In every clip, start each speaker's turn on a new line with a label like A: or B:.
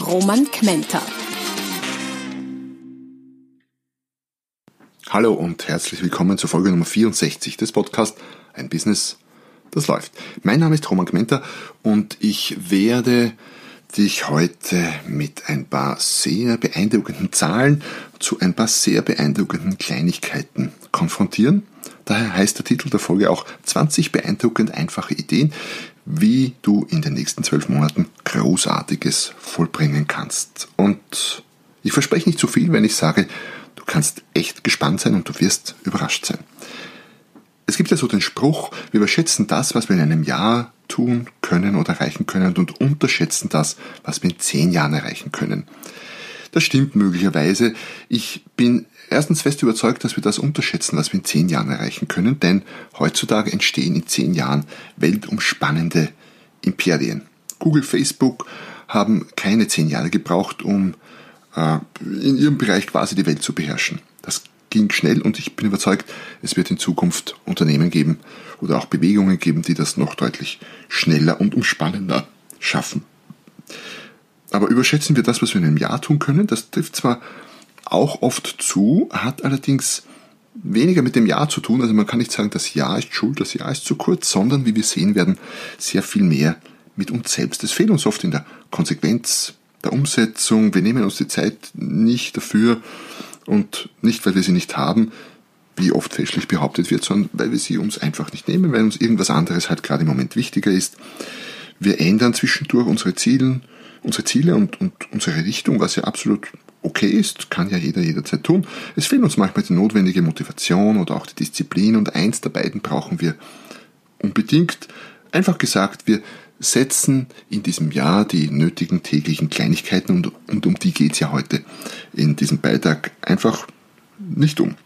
A: Roman Kmenter.
B: Hallo und herzlich willkommen zur Folge Nummer 64 des Podcasts Ein Business, das läuft. Mein Name ist Roman Kmenter und ich werde dich heute mit ein paar sehr beeindruckenden Zahlen zu ein paar sehr beeindruckenden Kleinigkeiten konfrontieren. Daher heißt der Titel der Folge auch 20 beeindruckend einfache Ideen, wie du in den nächsten zwölf Monaten Großartiges vollbringen kannst. Und ich verspreche nicht zu viel, wenn ich sage, du kannst echt gespannt sein und du wirst überrascht sein. Es gibt ja so den Spruch, wir überschätzen das, was wir in einem Jahr tun können oder erreichen können und unterschätzen das, was wir in zehn Jahren erreichen können. Das stimmt möglicherweise. Ich bin erstens fest überzeugt, dass wir das unterschätzen, was wir in zehn Jahren erreichen können, denn heutzutage entstehen in zehn Jahren weltumspannende Imperien. Google, Facebook haben keine zehn Jahre gebraucht, um äh, in ihrem Bereich quasi die Welt zu beherrschen. Das ging schnell und ich bin überzeugt, es wird in Zukunft Unternehmen geben oder auch Bewegungen geben, die das noch deutlich schneller und umspannender schaffen. Aber überschätzen wir das, was wir in einem Jahr tun können? Das trifft zwar auch oft zu, hat allerdings weniger mit dem Jahr zu tun. Also man kann nicht sagen, das Jahr ist schuld, das Jahr ist zu kurz, sondern wie wir sehen werden, sehr viel mehr mit uns selbst. Es fehlt uns oft in der Konsequenz der Umsetzung. Wir nehmen uns die Zeit nicht dafür und nicht, weil wir sie nicht haben, wie oft fälschlich behauptet wird, sondern weil wir sie uns einfach nicht nehmen, weil uns irgendwas anderes halt gerade im Moment wichtiger ist. Wir ändern zwischendurch unsere Ziele, unsere Ziele und, und unsere Richtung, was ja absolut okay ist, kann ja jeder jederzeit tun. Es fehlt uns manchmal die notwendige Motivation oder auch die Disziplin und eins der beiden brauchen wir unbedingt. Einfach gesagt, wir setzen in diesem Jahr die nötigen täglichen Kleinigkeiten und, und um die geht es ja heute in diesem Beitrag einfach nicht um.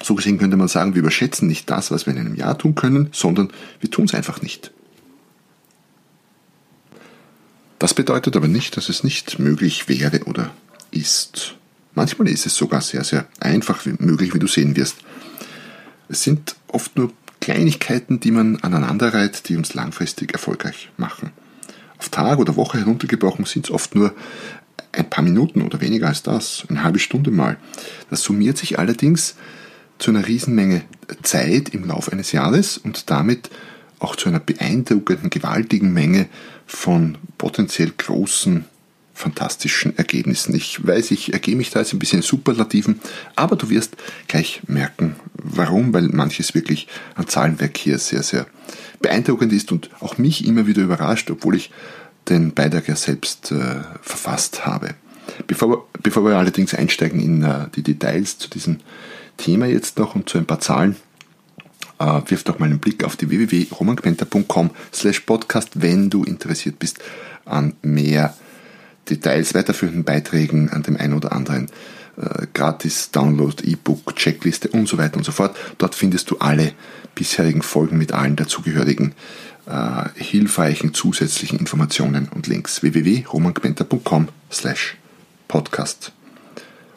B: So gesehen könnte man sagen, wir überschätzen nicht das, was wir in einem Jahr tun können, sondern wir tun es einfach nicht. Das bedeutet aber nicht, dass es nicht möglich wäre oder ist. Manchmal ist es sogar sehr, sehr einfach möglich, wie du sehen wirst. Es sind oft nur Kleinigkeiten, die man aneinanderreiht, die uns langfristig erfolgreich machen. Auf Tag oder Woche heruntergebrochen sind es oft nur ein paar Minuten oder weniger als das, eine halbe Stunde mal. Das summiert sich allerdings zu einer Riesenmenge Zeit im Laufe eines Jahres und damit auch zu einer beeindruckenden, gewaltigen Menge von potenziell großen fantastischen Ergebnissen. Ich weiß, ich ergehe mich da jetzt ein bisschen Superlativen, aber du wirst gleich merken, warum, weil manches wirklich an Zahlenwerk hier sehr, sehr beeindruckend ist und auch mich immer wieder überrascht, obwohl ich den Beitrag ja selbst äh, verfasst habe. Bevor, bevor wir allerdings einsteigen in äh, die Details zu diesem Thema jetzt noch und zu ein paar Zahlen, äh, wirf doch mal einen Blick auf die www.romangmenta.com slash podcast, wenn du interessiert bist an mehr Details, weiterführenden Beiträgen, an dem einen oder anderen äh, Gratis-Download, E-Book, Checkliste und so weiter und so fort. Dort findest du alle bisherigen Folgen mit allen dazugehörigen äh, hilfreichen zusätzlichen Informationen und Links. www.romangmenta.com slash podcast.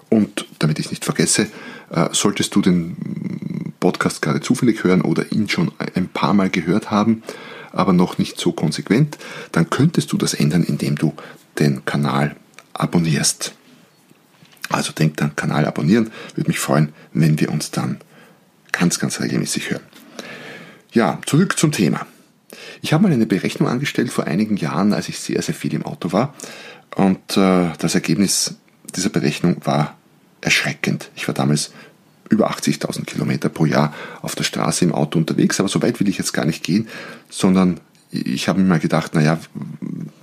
B: Und damit ich nicht vergesse, äh, solltest du den Podcast gerade zufällig hören oder ihn schon ein paar Mal gehört haben, aber noch nicht so konsequent, dann könntest du das ändern, indem du den Kanal abonnierst. Also denk dann Kanal abonnieren, würde mich freuen, wenn wir uns dann ganz, ganz regelmäßig hören. Ja, zurück zum Thema. Ich habe mal eine Berechnung angestellt vor einigen Jahren, als ich sehr, sehr viel im Auto war. Und äh, das Ergebnis dieser Berechnung war erschreckend. Ich war damals über 80.000 Kilometer pro Jahr auf der Straße im Auto unterwegs, aber so weit will ich jetzt gar nicht gehen, sondern ich habe mir mal gedacht, naja,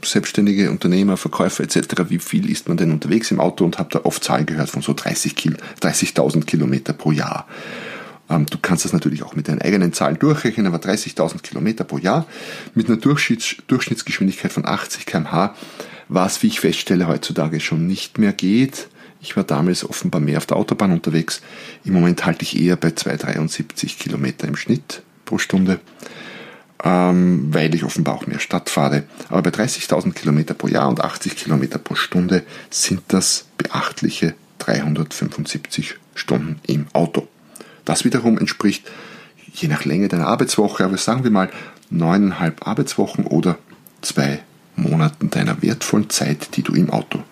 B: selbstständige Unternehmer, Verkäufer etc., wie viel ist man denn unterwegs im Auto und habe da oft Zahlen gehört von so 30.000 30 Kilometer pro Jahr. Ähm, du kannst das natürlich auch mit deinen eigenen Zahlen durchrechnen, aber 30.000 Kilometer pro Jahr mit einer Durchschnitts Durchschnittsgeschwindigkeit von 80 km/h was, wie ich feststelle, heutzutage schon nicht mehr geht. Ich war damals offenbar mehr auf der Autobahn unterwegs. Im Moment halte ich eher bei 2,73 Kilometer im Schnitt pro Stunde, ähm, weil ich offenbar auch mehr Stadt fahre. Aber bei 30.000 Kilometer pro Jahr und 80 Kilometer pro Stunde sind das beachtliche 375 Stunden im Auto. Das wiederum entspricht je nach Länge deiner Arbeitswoche, aber sagen wir mal neuneinhalb Arbeitswochen oder zwei Monaten deiner wertvollen Zeit, die du im Auto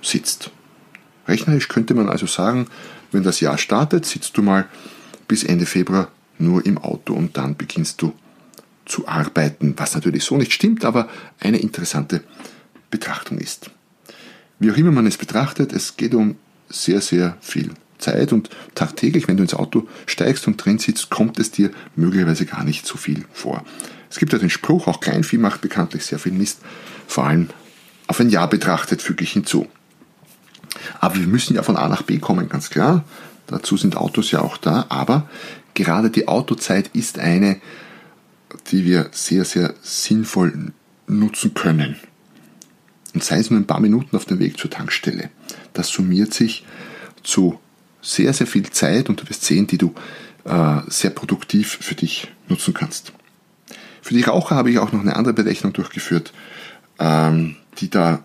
B: sitzt. Rechnerisch könnte man also sagen, wenn das Jahr startet, sitzt du mal bis Ende Februar nur im Auto und dann beginnst du zu arbeiten, was natürlich so nicht stimmt, aber eine interessante Betrachtung ist. Wie auch immer man es betrachtet, es geht um sehr, sehr viel Zeit und tagtäglich, wenn du ins Auto steigst und drin sitzt, kommt es dir möglicherweise gar nicht so viel vor. Es gibt ja den Spruch, auch Kleinvieh macht bekanntlich sehr viel Mist, vor allem auf ein Jahr betrachtet, füge ich hinzu. Aber wir müssen ja von A nach B kommen, ganz klar. Dazu sind Autos ja auch da, aber gerade die Autozeit ist eine, die wir sehr, sehr sinnvoll nutzen können. Und sei es nur ein paar Minuten auf dem Weg zur Tankstelle. Das summiert sich zu sehr, sehr viel Zeit und du wirst sehen, die du äh, sehr produktiv für dich nutzen kannst. Für die Raucher habe ich auch noch eine andere Berechnung durchgeführt, ähm, die da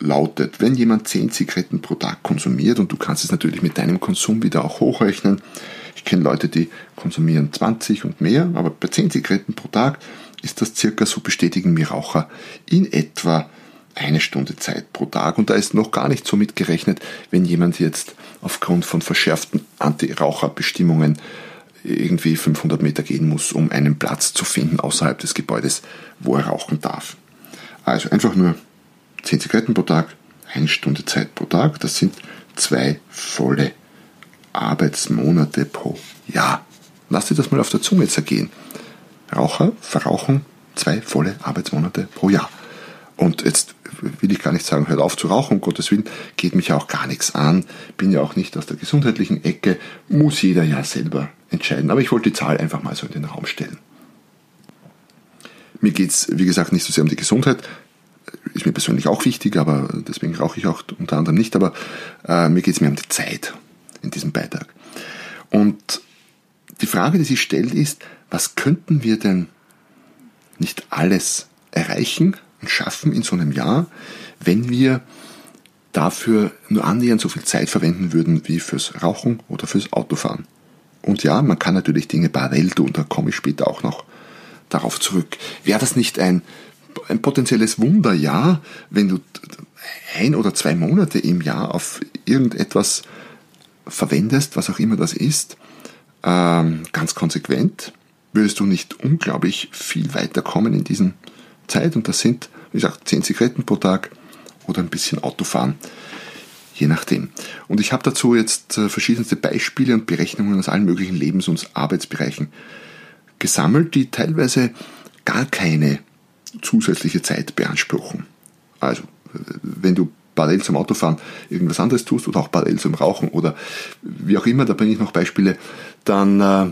B: lautet, wenn jemand 10 Zigaretten pro Tag konsumiert und du kannst es natürlich mit deinem Konsum wieder auch hochrechnen. Ich kenne Leute, die konsumieren 20 und mehr, aber bei 10 Zigaretten pro Tag ist das circa, so bestätigen mir Raucher, in etwa eine Stunde Zeit pro Tag. Und da ist noch gar nicht so mitgerechnet, wenn jemand jetzt aufgrund von verschärften Anti-Raucher-Bestimmungen irgendwie 500 Meter gehen muss, um einen Platz zu finden außerhalb des Gebäudes, wo er rauchen darf. Also einfach nur 10 Zigaretten pro Tag, eine Stunde Zeit pro Tag, das sind zwei volle Arbeitsmonate pro Jahr. Lass dir das mal auf der Zunge zergehen. Raucher verrauchen zwei volle Arbeitsmonate pro Jahr. Und jetzt will ich gar nicht sagen, hört auf zu rauchen, um Gottes Willen, geht mich auch gar nichts an, bin ja auch nicht aus der gesundheitlichen Ecke, muss jeder ja selber entscheiden. Aber ich wollte die Zahl einfach mal so in den Raum stellen. Mir geht es, wie gesagt, nicht so sehr um die Gesundheit, ist mir persönlich auch wichtig, aber deswegen rauche ich auch unter anderem nicht, aber äh, mir geht es mehr um die Zeit in diesem Beitrag. Und die Frage, die sich stellt, ist, was könnten wir denn nicht alles erreichen, und schaffen in so einem Jahr, wenn wir dafür nur annähernd so viel Zeit verwenden würden wie fürs Rauchen oder fürs Autofahren. Und ja, man kann natürlich Dinge parallel tun, da komme ich später auch noch darauf zurück. Wäre das nicht ein, ein potenzielles Wunderjahr, wenn du ein oder zwei Monate im Jahr auf irgendetwas verwendest, was auch immer das ist, ähm, ganz konsequent, würdest du nicht unglaublich viel weiterkommen in diesem Zeit und das sind, wie gesagt, 10 Zigaretten pro Tag oder ein bisschen Autofahren, je nachdem. Und ich habe dazu jetzt äh, verschiedenste Beispiele und Berechnungen aus allen möglichen Lebens- und Arbeitsbereichen gesammelt, die teilweise gar keine zusätzliche Zeit beanspruchen. Also, wenn du parallel zum Autofahren irgendwas anderes tust oder auch parallel zum Rauchen oder wie auch immer, da bringe ich noch Beispiele, dann äh,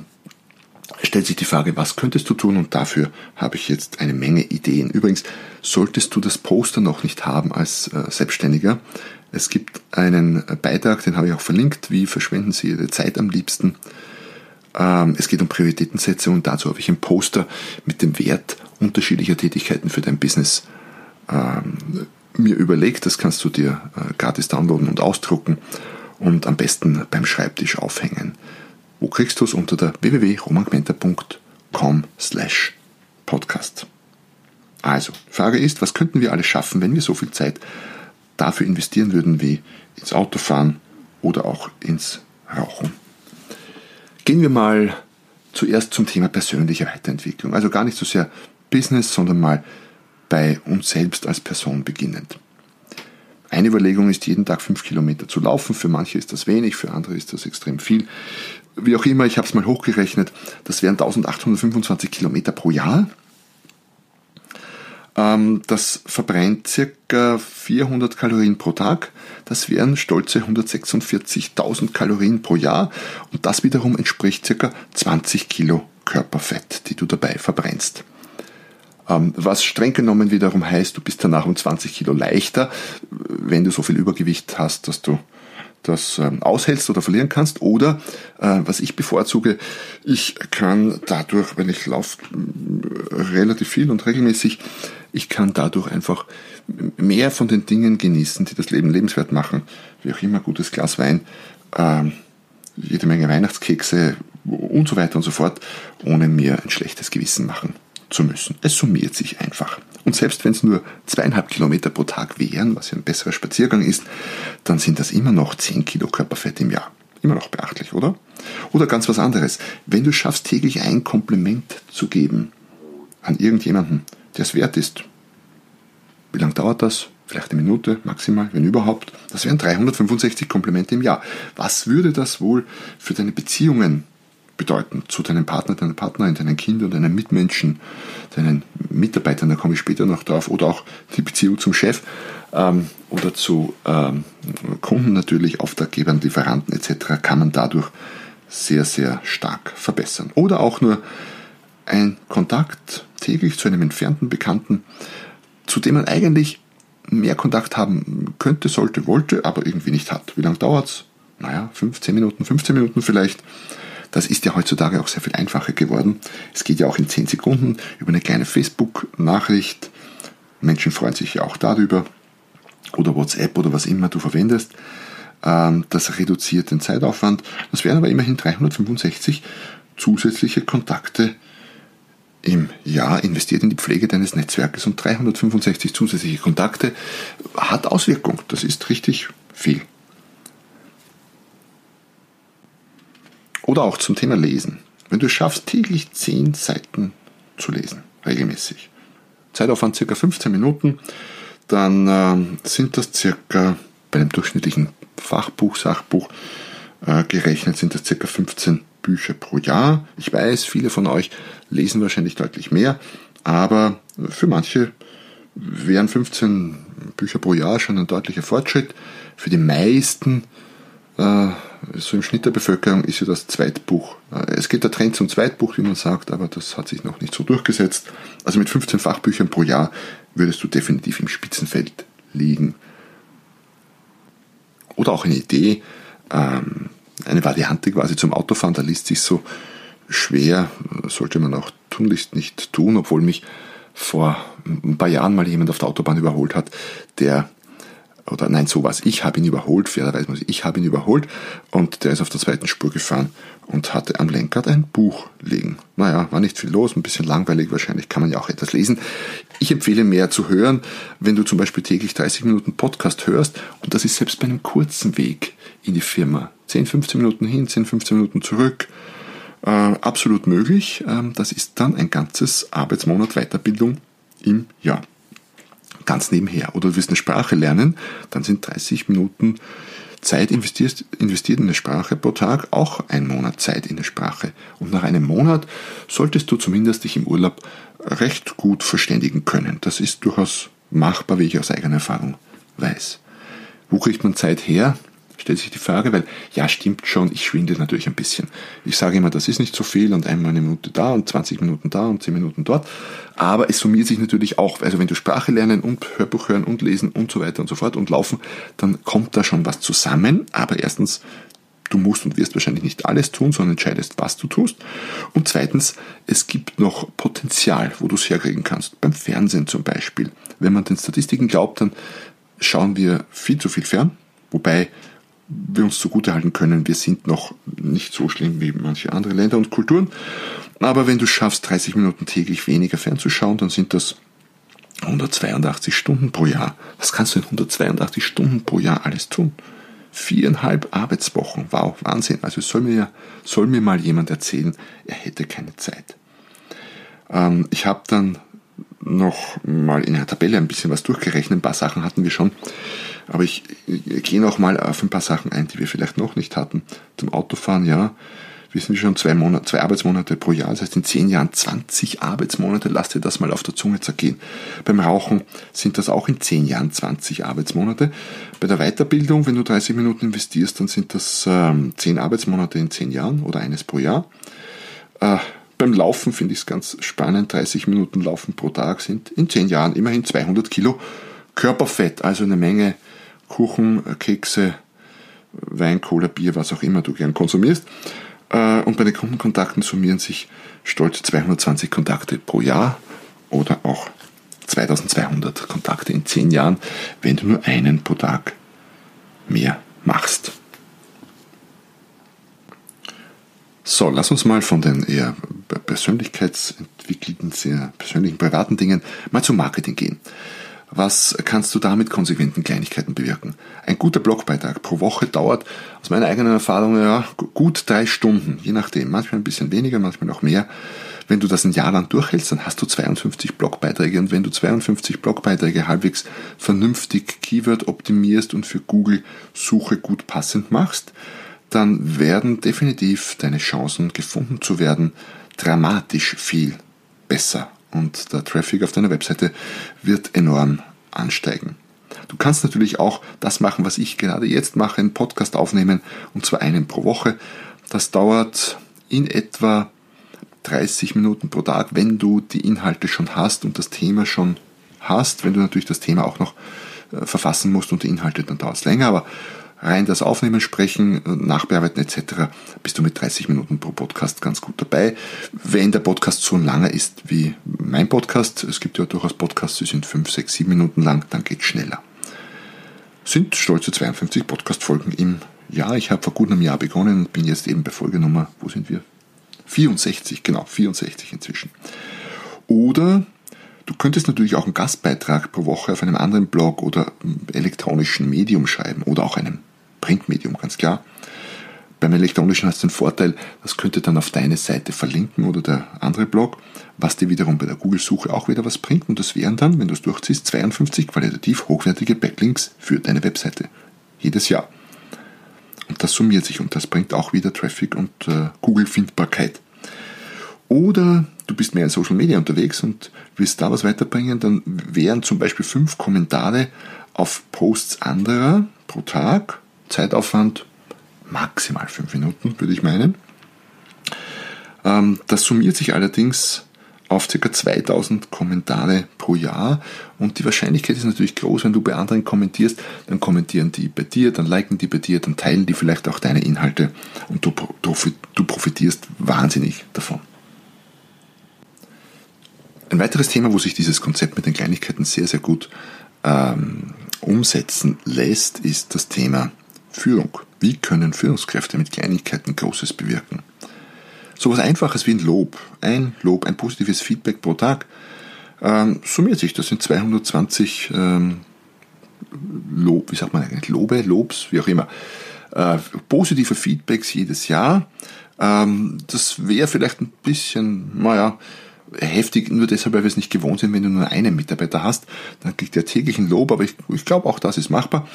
B: stellt sich die Frage, was könntest du tun? Und dafür habe ich jetzt eine Menge Ideen. Übrigens, solltest du das Poster noch nicht haben als äh, Selbstständiger, es gibt einen Beitrag, den habe ich auch verlinkt, wie verschwenden Sie Ihre Zeit am liebsten. Ähm, es geht um Prioritätensetzung und dazu habe ich ein Poster mit dem Wert unterschiedlicher Tätigkeiten für dein Business ähm, mir überlegt. Das kannst du dir äh, gratis downloaden und ausdrucken und am besten beim Schreibtisch aufhängen. Wo kriegst du es? Unter der www.romangmenta.com slash podcast. Also, Frage ist, was könnten wir alles schaffen, wenn wir so viel Zeit dafür investieren würden wie ins Autofahren oder auch ins Rauchen? Gehen wir mal zuerst zum Thema persönliche Weiterentwicklung. Also gar nicht so sehr Business, sondern mal bei uns selbst als Person beginnend. Eine Überlegung ist, jeden Tag fünf Kilometer zu laufen. Für manche ist das wenig, für andere ist das extrem viel. Wie auch immer, ich habe es mal hochgerechnet, das wären 1825 Kilometer pro Jahr. Ähm, das verbrennt circa 400 Kalorien pro Tag. Das wären stolze 146.000 Kalorien pro Jahr. Und das wiederum entspricht circa 20 Kilo Körperfett, die du dabei verbrennst. Ähm, was streng genommen wiederum heißt, du bist danach um 20 Kilo leichter, wenn du so viel Übergewicht hast, dass du das ähm, aushältst oder verlieren kannst. Oder äh, was ich bevorzuge, ich kann dadurch, wenn ich laufe relativ viel und regelmäßig, ich kann dadurch einfach mehr von den Dingen genießen, die das Leben lebenswert machen. Wie auch immer, gutes Glas Wein, äh, jede Menge Weihnachtskekse und so weiter und so fort, ohne mir ein schlechtes Gewissen machen zu müssen. Es summiert sich einfach. Und selbst wenn es nur zweieinhalb Kilometer pro Tag wären, was ja ein besserer Spaziergang ist, dann sind das immer noch 10 Kilo Körperfett im Jahr. Immer noch beachtlich, oder? Oder ganz was anderes. Wenn du schaffst, täglich ein Kompliment zu geben an irgendjemanden, der es wert ist, wie lange dauert das? Vielleicht eine Minute maximal, wenn überhaupt. Das wären 365 Komplimente im Jahr. Was würde das wohl für deine Beziehungen bedeuten zu deinem Partner, deiner Partnerin, deinen Kindern, deinen Mitmenschen, deinen Mitarbeitern, da komme ich später noch drauf, oder auch die Beziehung zum Chef ähm, oder zu ähm, Kunden natürlich, Auftraggebern, Lieferanten etc. kann man dadurch sehr, sehr stark verbessern. Oder auch nur ein Kontakt täglich zu einem entfernten Bekannten, zu dem man eigentlich mehr Kontakt haben könnte, sollte, wollte, aber irgendwie nicht hat. Wie lange dauert es? Naja, 15 Minuten, 15 Minuten vielleicht. Das ist ja heutzutage auch sehr viel einfacher geworden. Es geht ja auch in 10 Sekunden über eine kleine Facebook-Nachricht. Menschen freuen sich ja auch darüber. Oder WhatsApp oder was immer du verwendest. Ähm, das reduziert den Zeitaufwand. Das wären aber immerhin 365 zusätzliche Kontakte im Jahr investiert in die Pflege deines Netzwerkes und 365 zusätzliche Kontakte hat Auswirkung. Das ist richtig viel. Oder auch zum Thema Lesen. Wenn du schaffst, täglich 10 Seiten zu lesen, regelmäßig, Zeitaufwand circa 15 Minuten, dann äh, sind das circa bei einem durchschnittlichen Fachbuch, Sachbuch äh, gerechnet, sind das circa 15 Bücher pro Jahr. Ich weiß, viele von euch lesen wahrscheinlich deutlich mehr, aber für manche wären 15 Bücher pro Jahr schon ein deutlicher Fortschritt. Für die meisten äh, so im Schnitt der Bevölkerung ist ja das Zweitbuch. Äh, es geht der Trend zum Zweitbuch, wie man sagt, aber das hat sich noch nicht so durchgesetzt. Also mit 15 Fachbüchern pro Jahr würdest du definitiv im Spitzenfeld liegen. Oder auch eine Idee, ähm, eine Variante quasi zum Autofahren, da liest sich so schwer, sollte man auch tunlichst nicht tun, obwohl mich vor ein paar Jahren mal jemand auf der Autobahn überholt hat, der oder nein, sowas. Ich habe ihn überholt, fairerweise muss ich, ich habe ihn überholt und der ist auf der zweiten Spur gefahren und hatte am Lenkrad ein Buch liegen. Naja, war nicht viel los, ein bisschen langweilig wahrscheinlich, kann man ja auch etwas lesen. Ich empfehle mehr zu hören, wenn du zum Beispiel täglich 30 Minuten Podcast hörst und das ist selbst bei einem kurzen Weg in die Firma. 10, 15 Minuten hin, 10, 15 Minuten zurück. Äh, absolut möglich. Ähm, das ist dann ein ganzes Arbeitsmonat Weiterbildung im Jahr ganz nebenher. Oder du willst eine Sprache lernen, dann sind 30 Minuten Zeit investiert, in eine Sprache pro Tag auch ein Monat Zeit in eine Sprache. Und nach einem Monat solltest du zumindest dich im Urlaub recht gut verständigen können. Das ist durchaus machbar, wie ich aus eigener Erfahrung weiß. Wo kriegt man Zeit her? Stellt sich die Frage, weil ja, stimmt schon, ich schwinde natürlich ein bisschen. Ich sage immer, das ist nicht so viel und einmal eine Minute da und 20 Minuten da und 10 Minuten dort. Aber es summiert sich natürlich auch. Also wenn du Sprache lernen und Hörbuch hören und lesen und so weiter und so fort und laufen, dann kommt da schon was zusammen. Aber erstens, du musst und wirst wahrscheinlich nicht alles tun, sondern entscheidest, was du tust. Und zweitens, es gibt noch Potenzial, wo du es herkriegen kannst. Beim Fernsehen zum Beispiel. Wenn man den Statistiken glaubt, dann schauen wir viel zu viel fern. Wobei wir uns zugutehalten können, wir sind noch nicht so schlimm wie manche andere Länder und Kulturen. Aber wenn du schaffst, 30 Minuten täglich weniger fernzuschauen, dann sind das 182 Stunden pro Jahr. Was kannst du in 182 Stunden pro Jahr alles tun? Viereinhalb Arbeitswochen. Wow, Wahnsinn. Also soll mir, soll mir mal jemand erzählen, er hätte keine Zeit. Ähm, ich habe dann noch mal in der Tabelle ein bisschen was durchgerechnet. Ein paar Sachen hatten wir schon. Aber ich, gehe noch mal auf ein paar Sachen ein, die wir vielleicht noch nicht hatten. Zum Autofahren, ja, wir sind schon zwei, Monate, zwei Arbeitsmonate pro Jahr. Das heißt, in zehn Jahren 20 Arbeitsmonate. Lass dir das mal auf der Zunge zergehen. Beim Rauchen sind das auch in zehn Jahren 20 Arbeitsmonate. Bei der Weiterbildung, wenn du 30 Minuten investierst, dann sind das ähm, 10 Arbeitsmonate in zehn Jahren oder eines pro Jahr. Äh, beim Laufen finde ich es ganz spannend. 30 Minuten Laufen pro Tag sind in 10 Jahren immerhin 200 Kilo Körperfett, also eine Menge Kuchen, Kekse, Wein, Cola, Bier, was auch immer du gern konsumierst. Äh, und bei den Kundenkontakten summieren sich stolze 220 Kontakte pro Jahr oder auch 2200 Kontakte in 10 Jahren, wenn du nur einen pro Tag mehr machst. So, lass uns mal von den eher persönlichkeitsentwickelten, sehr persönlichen, privaten Dingen mal zum Marketing gehen. Was kannst du da mit konsequenten Kleinigkeiten bewirken? Ein guter Blogbeitrag pro Woche dauert aus meiner eigenen Erfahrung ja, gut drei Stunden, je nachdem. Manchmal ein bisschen weniger, manchmal noch mehr. Wenn du das ein Jahr lang durchhältst, dann hast du 52 Blogbeiträge und wenn du 52 Blogbeiträge halbwegs vernünftig Keyword optimierst und für Google Suche gut passend machst, dann werden definitiv deine Chancen gefunden zu werden dramatisch viel besser und der Traffic auf deiner Webseite wird enorm ansteigen. Du kannst natürlich auch das machen, was ich gerade jetzt mache, einen Podcast aufnehmen und zwar einen pro Woche. Das dauert in etwa 30 Minuten pro Tag, wenn du die Inhalte schon hast und das Thema schon hast. Wenn du natürlich das Thema auch noch äh, verfassen musst und die Inhalte, dann dauert es länger. Aber rein das Aufnehmen, Sprechen, Nachbearbeiten etc. bist du mit 30 Minuten pro Podcast ganz gut dabei. Wenn der Podcast so langer ist wie mein Podcast, es gibt ja durchaus Podcasts, die sind 5, 6, 7 Minuten lang, dann geht es schneller. Sind stolze 52 Podcast-Folgen im Jahr. Ich habe vor gut einem Jahr begonnen und bin jetzt eben bei Folge Nummer, wo sind wir? 64, genau, 64 inzwischen. Oder Du könntest natürlich auch einen Gastbeitrag pro Woche auf einem anderen Blog oder elektronischen Medium schreiben oder auch einem Printmedium, ganz klar. Beim elektronischen hast du den Vorteil, das könnte dann auf deine Seite verlinken oder der andere Blog, was dir wiederum bei der Google-Suche auch wieder was bringt. Und das wären dann, wenn du es durchziehst, 52 qualitativ hochwertige Backlinks für deine Webseite. Jedes Jahr. Und das summiert sich und das bringt auch wieder Traffic und äh, Google-Findbarkeit. Oder du bist mehr in Social Media unterwegs und willst da was weiterbringen, dann wären zum Beispiel fünf Kommentare auf Posts anderer pro Tag Zeitaufwand maximal fünf Minuten, würde ich meinen. Ähm, das summiert sich allerdings auf ca. 2000 Kommentare pro Jahr und die Wahrscheinlichkeit ist natürlich groß, wenn du bei anderen kommentierst, dann kommentieren die bei dir, dann liken die bei dir, dann teilen die vielleicht auch deine Inhalte und du, du profitierst wahnsinnig davon. Ein weiteres Thema, wo sich dieses Konzept mit den Kleinigkeiten sehr, sehr gut ähm, umsetzen lässt, ist das Thema Führung. Wie können Führungskräfte mit Kleinigkeiten Großes bewirken? So etwas Einfaches wie ein Lob, ein Lob, ein positives Feedback pro Tag, ähm, summiert sich. Das sind 220 ähm, Lob, wie sagt man eigentlich, Lobe, Lobs, wie auch immer. Äh, positive Feedbacks jedes Jahr. Ähm, das wäre vielleicht ein bisschen, naja, heftig, nur deshalb, weil wir es nicht gewohnt sind, wenn du nur einen Mitarbeiter hast, dann kriegt er täglich ein Lob, aber ich, ich glaube, auch das ist machbar.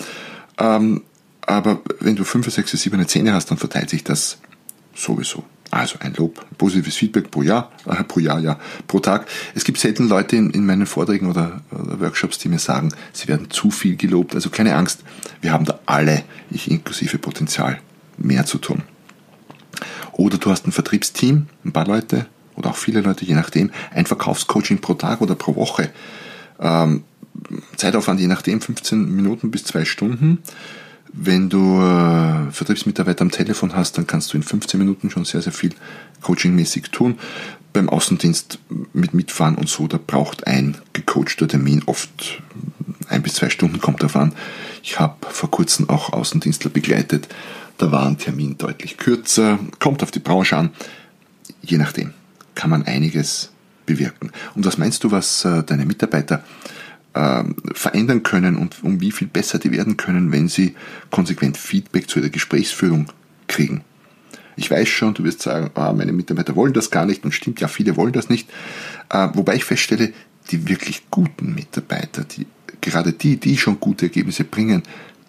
B: Ähm, aber wenn du 5, 6, 7 Zähne hast, dann verteilt sich das sowieso. Also ein Lob, positives Feedback pro Jahr, äh, pro Jahr, ja, pro Tag. Es gibt selten Leute in, in meinen Vorträgen oder, oder, Workshops, die mir sagen, sie werden zu viel gelobt. Also keine Angst, wir haben da alle, ich inklusive Potenzial, mehr zu tun. Oder du hast ein Vertriebsteam, ein paar Leute oder auch viele Leute, je nachdem, ein Verkaufscoaching pro Tag oder pro Woche. Ähm, Zeitaufwand je nachdem 15 Minuten bis zwei Stunden. Wenn du äh, Vertriebsmitarbeiter am Telefon hast, dann kannst du in 15 Minuten schon sehr, sehr viel coachingmäßig tun. Beim Außendienst mit Mitfahren und so, da braucht ein gecoachter Termin oft ein bis zwei Stunden, kommt darauf an. Ich habe vor kurzem auch Außendienstler begleitet. Da war ein Termin deutlich kürzer, kommt auf die Branche an, je nachdem kann man einiges bewirken. Und was meinst du, was äh, deine Mitarbeiter ähm, verändern können und um wie viel besser die werden können, wenn sie konsequent Feedback zu der Gesprächsführung kriegen. Ich weiß schon, du wirst sagen, ah, meine Mitarbeiter wollen das gar nicht und stimmt, ja, viele wollen das nicht. Äh, wobei ich feststelle, die wirklich guten Mitarbeiter, die, gerade die, die schon gute Ergebnisse bringen,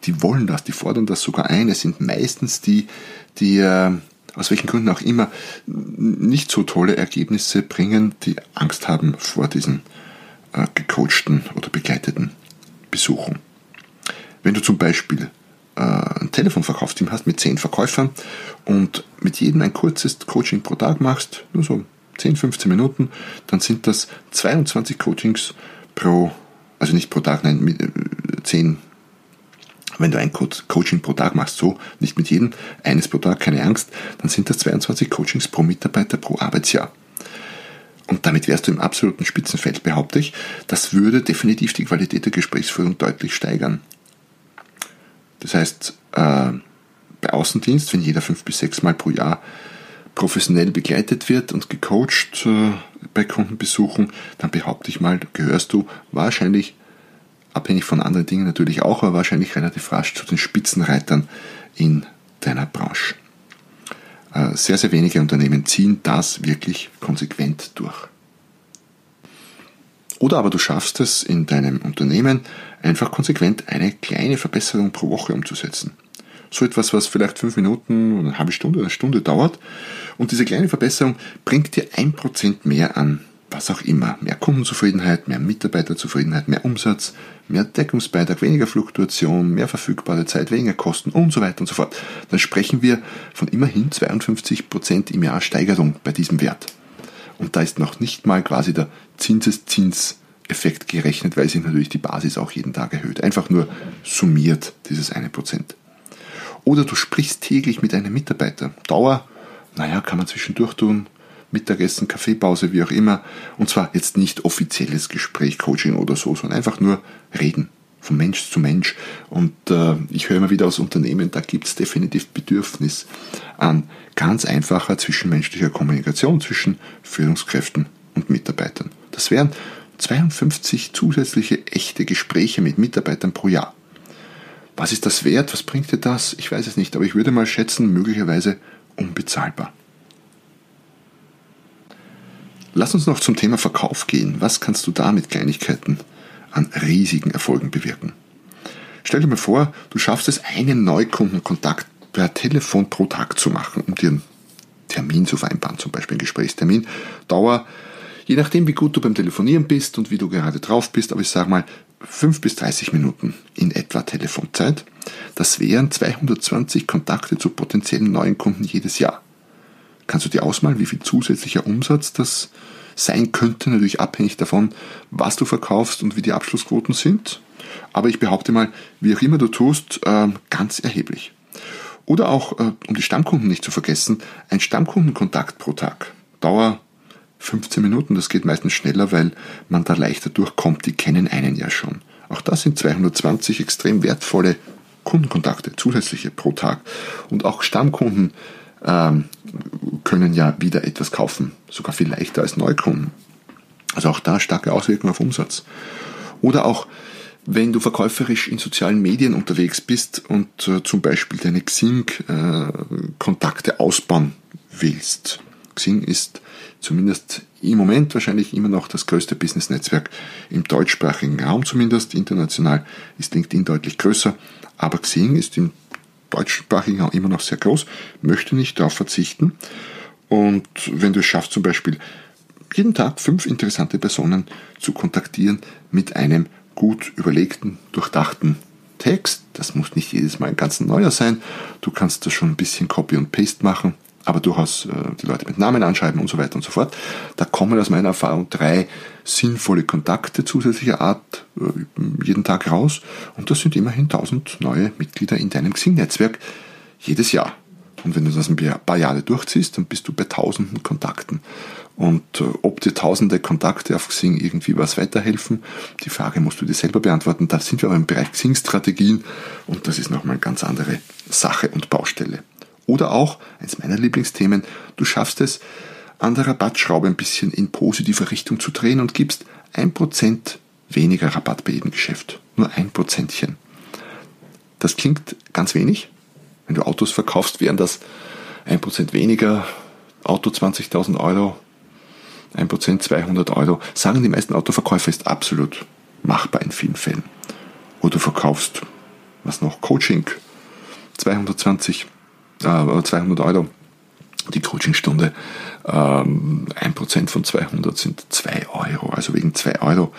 B: die wollen das, die fordern das sogar ein. Es sind meistens die, die äh, aus welchen Gründen auch immer nicht so tolle Ergebnisse bringen, die Angst haben vor diesen gecoachten oder begleiteten Besuchen. Wenn du zum Beispiel äh, ein Telefonverkaufsteam hast mit zehn Verkäufern und mit jedem ein kurzes Coaching pro Tag machst, nur so 10, 15 Minuten, dann sind das 22 Coachings pro, also nicht pro Tag, nein, mit, 10, äh, wenn du ein Coaching pro Tag machst, so, nicht mit jedem, eines pro Tag, keine Angst, dann sind das 22 Coachings pro Mitarbeiter pro Arbeitsjahr. Und damit wärst du im absoluten Spitzenfeld, behaupte ich. Das würde definitiv die Qualität der Gesprächsführung deutlich steigern. Das heißt, äh, bei Außendienst, wenn jeder fünf bis sechs Mal pro Jahr professionell begleitet wird und gecoacht äh, bei Kundenbesuchen, dann behaupte ich mal, gehörst du wahrscheinlich, abhängig von anderen Dingen natürlich auch, aber wahrscheinlich relativ rasch zu den Spitzenreitern in deiner Branche. Äh, sehr, sehr wenige Unternehmen ziehen das wirklich konsequent durch. Oder aber du schaffst es in deinem Unternehmen einfach konsequent eine kleine Verbesserung pro Woche umzusetzen. So etwas, was vielleicht fünf Minuten oder eine halbe Stunde oder eine Stunde dauert. Und diese kleine Verbesserung bringt dir ein Prozent mehr an was auch immer. Mehr Kundenzufriedenheit, mehr Mitarbeiterzufriedenheit, mehr Umsatz, mehr Deckungsbeitrag, weniger Fluktuation, mehr verfügbare Zeit, weniger Kosten und so weiter und so fort. Dann sprechen wir von immerhin 52 Prozent im Jahr Steigerung bei diesem Wert. Und da ist noch nicht mal quasi der Zinseszinseffekt gerechnet, weil sich natürlich die Basis auch jeden Tag erhöht. Einfach nur summiert dieses eine Prozent. Oder du sprichst täglich mit einem Mitarbeiter. Dauer, naja, kann man zwischendurch tun, Mittagessen, Kaffeepause, wie auch immer. Und zwar jetzt nicht offizielles Gespräch, Coaching oder so, sondern einfach nur reden. Von Mensch zu Mensch. Und äh, ich höre immer wieder aus Unternehmen, da gibt es definitiv Bedürfnis an ganz einfacher zwischenmenschlicher Kommunikation zwischen Führungskräften und Mitarbeitern. Das wären 52 zusätzliche echte Gespräche mit Mitarbeitern pro Jahr. Was ist das wert? Was bringt dir das? Ich weiß es nicht, aber ich würde mal schätzen, möglicherweise unbezahlbar. Lass uns noch zum Thema Verkauf gehen. Was kannst du da mit Kleinigkeiten an riesigen Erfolgen bewirken? Stell dir mal vor, du schaffst es, einen Neukundenkontakt per Telefon pro Tag zu machen, um dir einen Termin zu vereinbaren, zum Beispiel einen Gesprächstermin. Dauer, je nachdem, wie gut du beim Telefonieren bist und wie du gerade drauf bist, aber ich sage mal 5 bis 30 Minuten in etwa Telefonzeit. Das wären 220 Kontakte zu potenziellen neuen Kunden jedes Jahr. Kannst du dir ausmalen, wie viel zusätzlicher Umsatz das sein könnte? Natürlich abhängig davon, was du verkaufst und wie die Abschlussquoten sind. Aber ich behaupte mal, wie auch immer du tust, ähm, ganz erheblich. Oder auch, äh, um die Stammkunden nicht zu vergessen, ein Stammkundenkontakt pro Tag. Dauer 15 Minuten, das geht meistens schneller, weil man da leichter durchkommt, die kennen einen ja schon. Auch das sind 220 extrem wertvolle Kundenkontakte, zusätzliche pro Tag. Und auch Stammkunden ähm, können ja wieder etwas kaufen, sogar viel leichter als Neukunden. Also auch da starke Auswirkungen auf Umsatz. Oder auch, wenn du verkäuferisch in sozialen Medien unterwegs bist und äh, zum Beispiel deine Xing-Kontakte äh, ausbauen willst. Xing ist zumindest im Moment wahrscheinlich immer noch das größte Business-Netzwerk im deutschsprachigen Raum zumindest. International ist LinkedIn deutlich größer, aber Xing ist im deutschsprachigen Raum immer noch sehr groß, möchte nicht darauf verzichten. Und wenn du es schaffst, zum Beispiel jeden Tag fünf interessante Personen zu kontaktieren mit einem gut überlegten, durchdachten Text, das muss nicht jedes Mal ein ganz neuer sein, du kannst das schon ein bisschen Copy und Paste machen, aber durchaus äh, die Leute mit Namen anschreiben und so weiter und so fort. Da kommen aus meiner Erfahrung drei sinnvolle Kontakte zusätzlicher Art äh, jeden Tag raus und das sind immerhin 1000 neue Mitglieder in deinem Xing-Netzwerk jedes Jahr. Und wenn du das ein paar Jahre durchziehst, dann bist du bei tausenden Kontakten. Und äh, ob dir tausende Kontakte auf Xing irgendwie was weiterhelfen, die Frage musst du dir selber beantworten. Da sind wir aber im Bereich Xing-Strategien und das ist nochmal eine ganz andere Sache und Baustelle. Oder auch, eins meiner Lieblingsthemen, du schaffst es, an der Rabattschraube ein bisschen in positive Richtung zu drehen und gibst ein Prozent weniger Rabatt bei jedem Geschäft. Nur ein Prozentchen. Das klingt ganz wenig. Wenn du Autos verkaufst, wären das ein Prozent weniger. Auto 20.000 Euro, ein Prozent 200 Euro. Sagen die meisten Autoverkäufer, ist absolut machbar in vielen Fällen. Oder du verkaufst, was noch, Coaching, 220 äh, 200 Euro die Coachingstunde. Ähm, 1% von 200 sind 2 Euro. Also wegen 2 Euro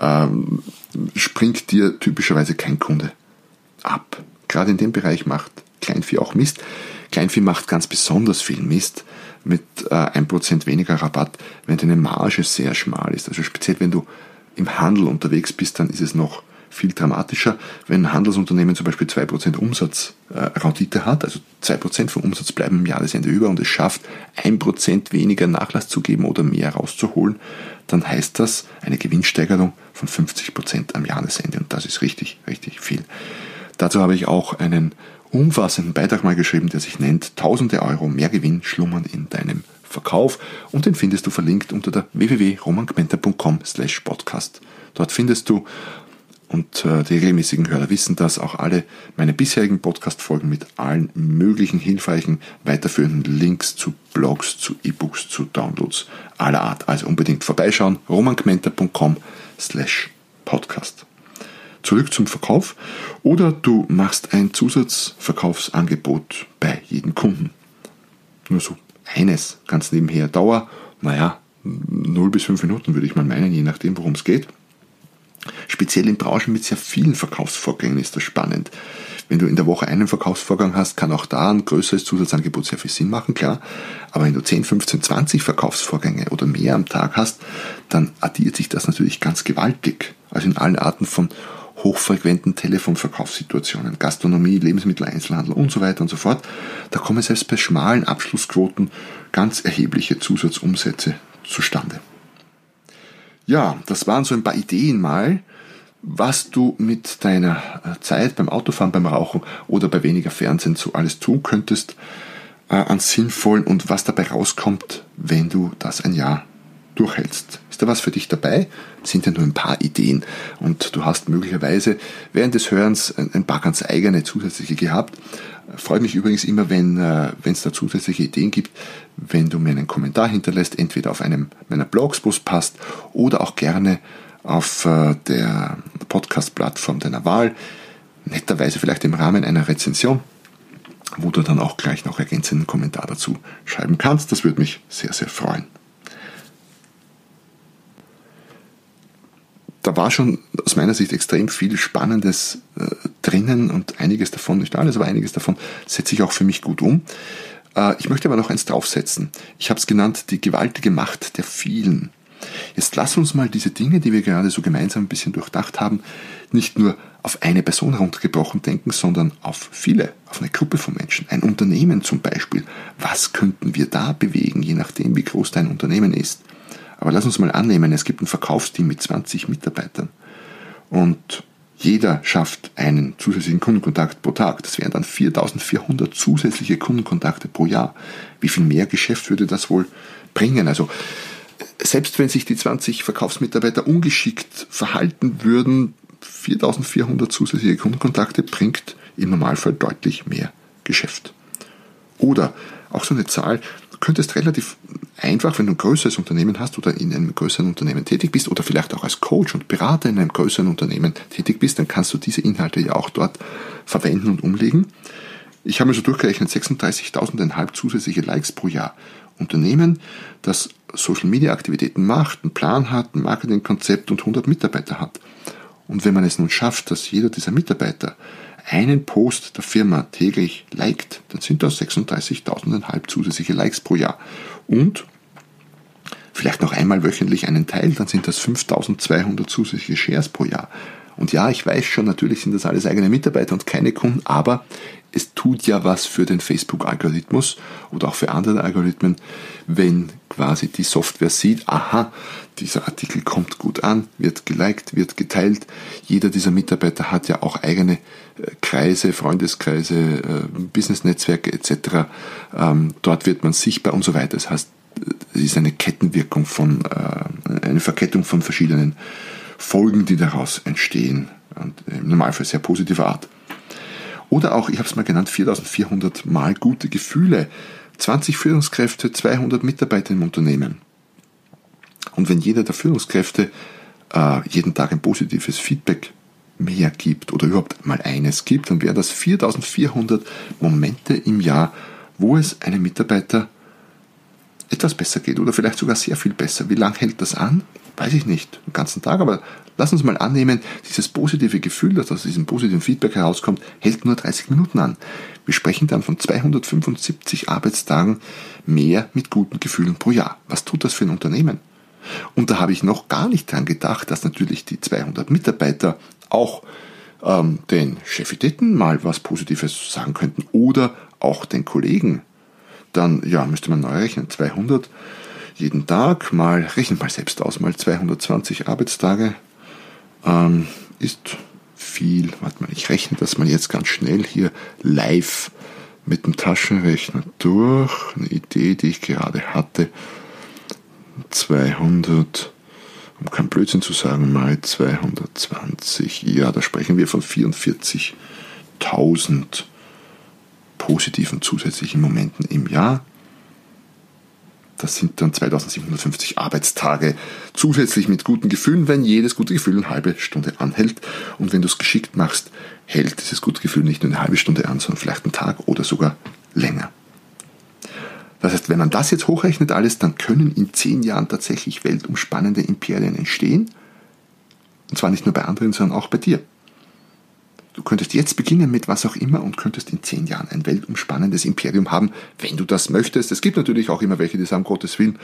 B: ähm, springt dir typischerweise kein Kunde ab. Gerade in dem Bereich macht Kleinvieh auch Mist. Kleinvieh macht ganz besonders viel Mist mit äh, 1% weniger Rabatt, wenn deine Marge sehr schmal ist. Also speziell wenn du im Handel unterwegs bist, dann ist es noch viel dramatischer, wenn ein Handelsunternehmen zum Beispiel 2% Umsatzrendite äh, hat, also 2% vom Umsatz bleiben im Jahresende über und es schafft, 1% weniger Nachlass zu geben oder mehr rauszuholen, dann heißt das eine Gewinnsteigerung von 50% am Jahresende und das ist richtig, richtig viel. Dazu habe ich auch einen umfassenden Beitrag mal geschrieben, der sich nennt Tausende Euro mehr Gewinn schlummern in deinem Verkauf und den findest du verlinkt unter der www.romangmenta.com slash podcast. Dort findest du und äh, die regelmäßigen Hörer wissen das, auch alle meine bisherigen Podcast-Folgen mit allen möglichen hilfreichen weiterführenden Links zu Blogs, zu E-Books, zu Downloads aller Art. Also unbedingt vorbeischauen, romangmenta.com slash podcast. Zurück zum Verkauf oder du machst ein Zusatzverkaufsangebot bei jedem Kunden. Nur so eines ganz nebenher. Dauer, naja, 0 bis 5 Minuten würde ich mal meinen, je nachdem, worum es geht. Speziell in Branchen mit sehr vielen Verkaufsvorgängen ist das spannend. Wenn du in der Woche einen Verkaufsvorgang hast, kann auch da ein größeres Zusatzangebot sehr viel Sinn machen, klar. Aber wenn du 10, 15, 20 Verkaufsvorgänge oder mehr am Tag hast, dann addiert sich das natürlich ganz gewaltig. Also in allen Arten von hochfrequenten Telefonverkaufssituationen, Gastronomie, Lebensmitteleinzelhandel und so weiter und so fort. Da kommen selbst bei schmalen Abschlussquoten ganz erhebliche Zusatzumsätze zustande. Ja, das waren so ein paar Ideen mal, was du mit deiner äh, Zeit beim Autofahren, beim Rauchen oder bei weniger Fernsehen so alles tun könntest äh, an sinnvollen und was dabei rauskommt, wenn du das ein Jahr durchhältst. Ist da was für dich dabei? Sind ja nur ein paar Ideen und du hast möglicherweise während des Hörens ein paar ganz eigene zusätzliche gehabt. Freut mich übrigens immer, wenn äh, es da zusätzliche Ideen gibt, wenn du mir einen Kommentar hinterlässt, entweder auf einem meiner Blogs, wo es passt, oder auch gerne auf äh, der Podcast-Plattform deiner Wahl. Netterweise vielleicht im Rahmen einer Rezension, wo du dann auch gleich noch ergänzenden Kommentar dazu schreiben kannst. Das würde mich sehr, sehr freuen. Da war schon aus meiner Sicht extrem viel Spannendes äh, drinnen und einiges davon, nicht alles, aber einiges davon setze ich auch für mich gut um. Äh, ich möchte aber noch eins draufsetzen. Ich habe es genannt, die gewaltige Macht der vielen. Jetzt lass uns mal diese Dinge, die wir gerade so gemeinsam ein bisschen durchdacht haben, nicht nur auf eine Person heruntergebrochen denken, sondern auf viele, auf eine Gruppe von Menschen. Ein Unternehmen zum Beispiel. Was könnten wir da bewegen, je nachdem, wie groß dein Unternehmen ist? Aber lass uns mal annehmen, es gibt ein Verkaufsteam mit 20 Mitarbeitern und jeder schafft einen zusätzlichen Kundenkontakt pro Tag. Das wären dann 4400 zusätzliche Kundenkontakte pro Jahr. Wie viel mehr Geschäft würde das wohl bringen? Also selbst wenn sich die 20 Verkaufsmitarbeiter ungeschickt verhalten würden, 4400 zusätzliche Kundenkontakte bringt im Normalfall deutlich mehr Geschäft. Oder auch so eine Zahl, könntest relativ einfach, wenn du ein größeres Unternehmen hast oder in einem größeren Unternehmen tätig bist oder vielleicht auch als Coach und Berater in einem größeren Unternehmen tätig bist, dann kannst du diese Inhalte ja auch dort verwenden und umlegen. Ich habe mir so durchgerechnet, 36.500 zusätzliche Likes pro Jahr. Unternehmen, das Social Media Aktivitäten macht, einen Plan hat, ein Marketingkonzept und 100 Mitarbeiter hat. Und wenn man es nun schafft, dass jeder dieser Mitarbeiter einen Post der Firma täglich liked, dann sind das 36.500 zusätzliche Likes pro Jahr. Und vielleicht noch einmal wöchentlich einen Teil, dann sind das 5200 zusätzliche Shares pro Jahr. Und ja, ich weiß schon, natürlich sind das alles eigene Mitarbeiter und keine Kunden, aber es tut ja was für den Facebook-Algorithmus oder auch für andere Algorithmen, wenn quasi die Software sieht, aha, dieser Artikel kommt gut an, wird geliked, wird geteilt. Jeder dieser Mitarbeiter hat ja auch eigene äh, Kreise, Freundeskreise, äh, Business-Netzwerke etc. Ähm, dort wird man sichtbar und so weiter. Das heißt, es ist eine Kettenwirkung von, äh, eine Verkettung von verschiedenen Folgen, die daraus entstehen. Und im Normalfall sehr positiver Art. Oder auch, ich habe es mal genannt, 4400 Mal gute Gefühle. 20 Führungskräfte, 200 Mitarbeiter im Unternehmen. Und wenn jeder der Führungskräfte äh, jeden Tag ein positives Feedback mehr gibt oder überhaupt mal eines gibt, dann wären das 4400 Momente im Jahr, wo es einem Mitarbeiter etwas besser geht oder vielleicht sogar sehr viel besser. Wie lange hält das an? Weiß ich nicht, den ganzen Tag, aber lass uns mal annehmen, dieses positive Gefühl, das aus diesem positiven Feedback herauskommt, hält nur 30 Minuten an. Wir sprechen dann von 275 Arbeitstagen mehr mit guten Gefühlen pro Jahr. Was tut das für ein Unternehmen? Und da habe ich noch gar nicht dran gedacht, dass natürlich die 200 Mitarbeiter auch ähm, den Chefideten mal was Positives sagen könnten oder auch den Kollegen. Dann, ja, müsste man neu rechnen. 200 jeden Tag mal, rechnen mal selbst aus, mal 220 Arbeitstage ähm, ist viel. Warte mal, ich rechne das mal jetzt ganz schnell hier live mit dem Taschenrechner durch. Eine Idee, die ich gerade hatte. 200, um kein Blödsinn zu sagen, mal 220. Ja, da sprechen wir von 44.000 positiven zusätzlichen Momenten im Jahr. Das sind dann 2750 Arbeitstage zusätzlich mit guten Gefühlen, wenn jedes gute Gefühl eine halbe Stunde anhält. Und wenn du es geschickt machst, hält dieses gute Gefühl nicht nur eine halbe Stunde an, sondern vielleicht einen Tag oder sogar länger. Das heißt, wenn man das jetzt hochrechnet alles, dann können in zehn Jahren tatsächlich weltumspannende Imperien entstehen. Und zwar nicht nur bei anderen, sondern auch bei dir. Du könntest jetzt beginnen mit was auch immer und könntest in zehn Jahren ein weltumspannendes Imperium haben, wenn du das möchtest. Es gibt natürlich auch immer welche, die sagen, Gottes Willen,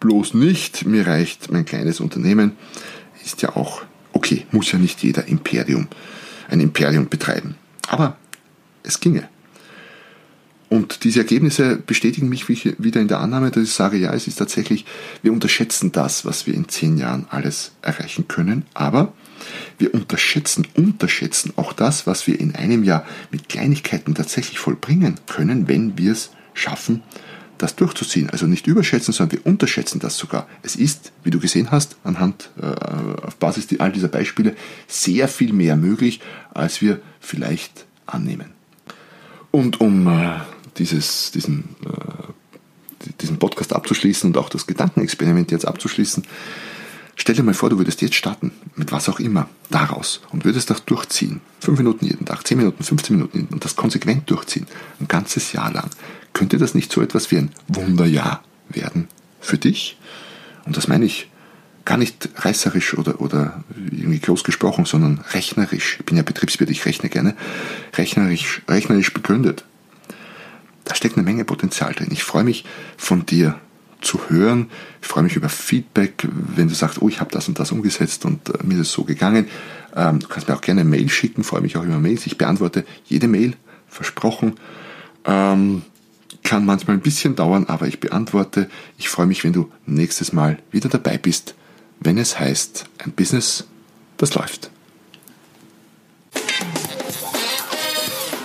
B: bloß nicht, mir reicht mein kleines Unternehmen. Ist ja auch okay, muss ja nicht jeder Imperium, ein Imperium betreiben. Aber es ginge. Und diese Ergebnisse bestätigen mich wieder in der Annahme, dass ich sage, ja, es ist tatsächlich, wir unterschätzen das, was wir in zehn Jahren alles erreichen können, aber wir unterschätzen, unterschätzen auch das, was wir in einem Jahr mit Kleinigkeiten tatsächlich vollbringen können, wenn wir es schaffen, das durchzuziehen. Also nicht überschätzen, sondern wir unterschätzen das sogar. Es ist, wie du gesehen hast, anhand, äh, auf Basis all dieser Beispiele, sehr viel mehr möglich, als wir vielleicht annehmen. Und um äh, dieses, diesen, äh, diesen Podcast abzuschließen und auch das Gedankenexperiment jetzt abzuschließen, Stell dir mal vor, du würdest jetzt starten, mit was auch immer, daraus und würdest das durchziehen. Fünf Minuten jeden Tag, zehn Minuten, 15 Minuten und das konsequent durchziehen, ein ganzes Jahr lang. Könnte das nicht so etwas wie ein Wunderjahr werden für dich? Und das meine ich gar nicht reißerisch oder, oder irgendwie groß gesprochen, sondern rechnerisch. Ich bin ja Betriebswirt, ich rechne gerne. Rechnerisch, rechnerisch begründet. Da steckt eine Menge Potenzial drin. Ich freue mich von dir zu hören. Ich freue mich über Feedback, wenn du sagst, oh, ich habe das und das umgesetzt und äh, mir ist es so gegangen. Ähm, du kannst mir auch gerne eine Mail schicken, freue mich auch über Mails. Ich beantworte jede Mail, versprochen. Ähm, kann manchmal ein bisschen dauern, aber ich beantworte. Ich freue mich, wenn du nächstes Mal wieder dabei bist, wenn es heißt, ein Business, das läuft.